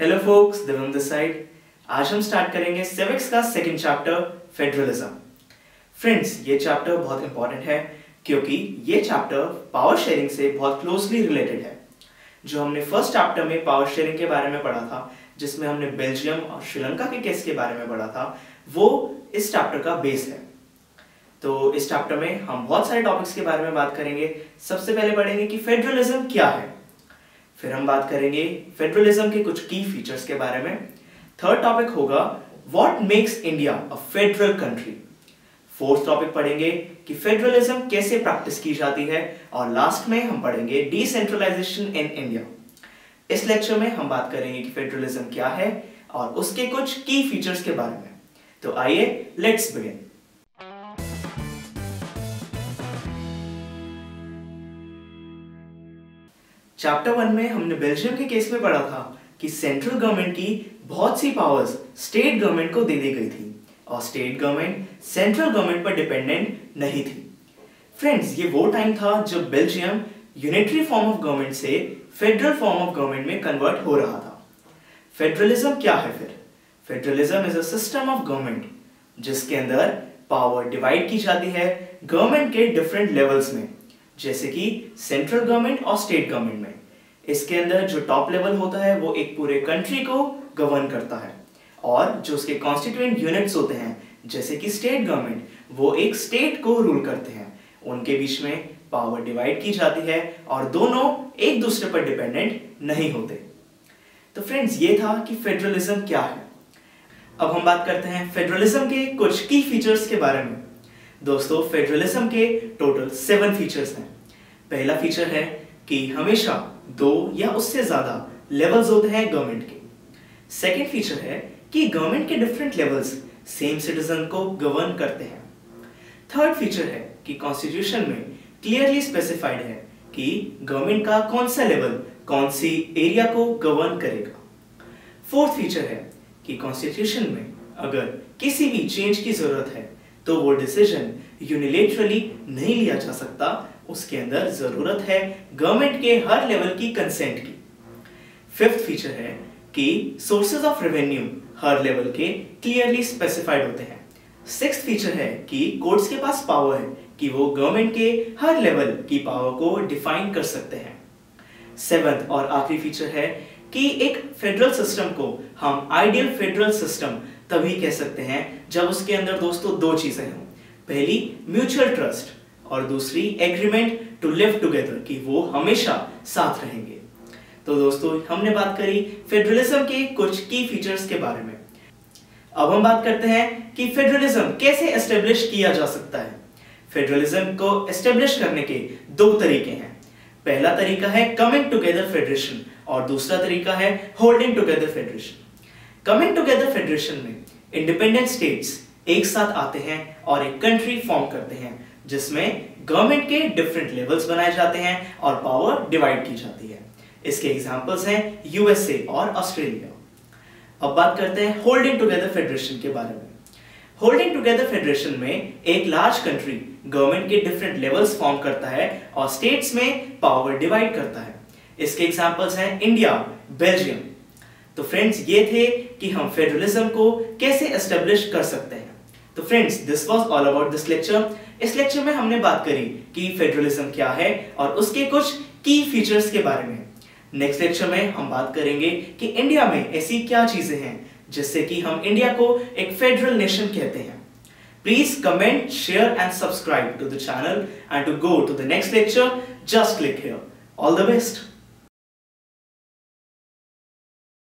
Hello folks Divam this side आज हम start करेंगे सिविक्स का सेकंड चैप्टर फेडरलिज्म फ्रेंड्स ये चैप्टर बहुत इंपॉर्टेंट है, क्योंकि ये चैप्टर पावर शेयरिंग से बहुत क्लोजली रिलेटेड है। जो हमने फ़र्स्ट चैप्टर में पावर शेयरिंग के बारे में पढ़ा था, जिसमें हमने बेल्जियम और श्रीलंका के केस के बारे में पढ़ा था, वो इस चैप्टर का बेस है। तो इस चैप्टर में हम बहुत सारे टॉपिक्स के बारे में बात करेंगे। सबसे पहले पढ़ेंगे कि फेडरलिज्म क्या है। फिर हम बात करेंगे फेडरलिज्म के कुछ की फीचर्स के बारे में। थर्ड टॉपिक होगा what makes India a federal country fourth topic पढ़ेंगे कि फेडरलिज्म कैसे प्रैक्टिस की जाती है। और लास्ट में हम पढ़ेंगे डिसेंट्रलाइजेशन इन इंडिया इस लेक्चर में हम बात करेंगे कि फेडरलिज्म क्या है और उसके कुछ की फीचर्स के बारे में। तो आइए लेट्स बिगिन चैप्टर वन में हमने बेल्जियम के केस में पढ़ा था कि सेंट्रल गवर्नमेंट की बहुत सी पावर्स स्टेट गवर्नमेंट को दे दी गई थी और स्टेट गवर्नमेंट सेंट्रल गवर्नमेंट पर डिपेंडेंट नहीं थी। फ्रेंड्स ये वो टाइम था जब Belgium unitary form of government से फेडरल फॉर्म ऑफ़ गवर्नमेंट में कन्वर्ट हो रहा था। फेडरलिज्म क्या है फिर? Federalism is a system of government जिसके अंदर पावर डिवाइड की जाती है गवर्नमेंट के डिफरेंट लेवल्स में। जैसे कि सेंट्रल गवर्नमेंट और स्टेट गवर्नमेंट में। इसके अंदर जो टॉप लेवल होता है, वो एक पूरे कंट्री को गवर्न करता है। और जो उसके कॉन्स्टिट्यूएंट यूनिट्स होते हैं, जैसे कि स्टेट गवर्नमेंट वो एक स्टेट को रूल करते हैं। उनके बीच में पावर डिवाइड की जाती है और दोनों एक दूसरे पर डिपेंडेंट नहीं होते। तो फ्रेंड्स ये था कि फेडरलिज्म क्या है। अब हम बात करते हैं फेडरलिज्म के कुछ की फीचर्स के बारे में। दोस्तों फेडरलिज्म के टोटल सेवन फीचर्स हैं। पहला फीचर है कि हमेशा दो या उससे ज़्यादा लेवल्स होते हैं गवर्नमेंट के। सेकेंड फीचर है कि गवर्नमेंट के डिफरेंट लेवल्स सेम सिटीजन को गवर्न करते हैं। थर्ड फीचर है कि कॉन्स्टिट्यूशन में क्लियरली स्पेसिफाइड है कि गवर्नमेंट का कौन सा लेवल कौन सी एरिया को गवर्न करेगा। फोर्थ फीचर है कि कॉन्स्टिट्यूशन में अगर किसी भी चेंज की ज़रूरत है तो वो डिसीज़न यूनिलेटरली नहीं लिया जा सकता, उसके अंदर ज़रूरत है गवर्नमेंट के हर लेवल की कंसेंट की। फिफ्थ फीचर है कि सोर्सेज ऑफ़ रेवेन्यू हर लेवल के क्लियरली स्पेसिफाइड होते हैं। सिक्स फीचर है कि कोर्ट्स के पास पावर है कि वो गवर्नमेंट के हर लेवल की पावर को डिफाइन कर सकते हैं। सेवंथ और आखिरी फीचर है कि एक फेडरल सिस्टम को हम आइडियल फेडरल सिस्टम तभी कह सकते हैं जब उसके अंदर दोस्तों दो चीज़ें हों। पहली म्यूचुअल ट्रस्ट और दूसरी एग्रीमेंट टू लिव टुगेदर कि वो हमेशा साथ रहेंगे। तो दोस्तों, हमने बात करी फेडरलिज्म के कुछ की फीचर्स के बारे में। अब हम बात करते हैं कि फेडरलिज्म कैसे एस्टेब्लिश किया जा सकता है। फेडरलिज्म को एस्टेब्लिश करने के दो तरीके हैं। पहला तरीका है कमिंग टुगेदर फेडरेशन और दूसरा तरीका है holding together federation coming together federation में इंडिपेंडेंट स्टेट्स एक साथ आते हैं और एक कंट्री फॉर्म करते हैं, जिसमें गवर्नमेंट के डिफरेंट लेवल्स बनाए जाते हैं और पावर डिवाइड की जाती है। इसके एग्जांपल्स हैं यूएसए और ऑस्ट्रेलिया अब बात करते हैं होल्डिंग टुगेदर फेडरेशन के बारे में। होल्डिंग टुगेदर फेडरेशन में एक लार्ज कंट्री गवर्नमेंट के डिफरेंट लेवल्स फॉर्म करता है और स्टेट्स में पावर डिवाइड करता है। इसके एग्जांपल्स हैं इंडिया बेल्जियम तो फ्रेंड्स ये थे कि हम फेडरलिज्म को कैसे एस्टेब्लिश कर सकते हैं। तो friends this was all about this lecture इस लेक्चर में हमने बात करी कि फेडरलिज्म क्या है और उसके कुछ की फीचर्स के बारे में। नेक्स्ट लेक्चर में हम बात करेंगे कि इंडिया में ऐसी क्या चीज़ें हैं, जिससे कि हम इंडिया को एक फेडरल नेशन कहते हैं। Please comment share and subscribe to the channel and to go to the next lecture just click here all the best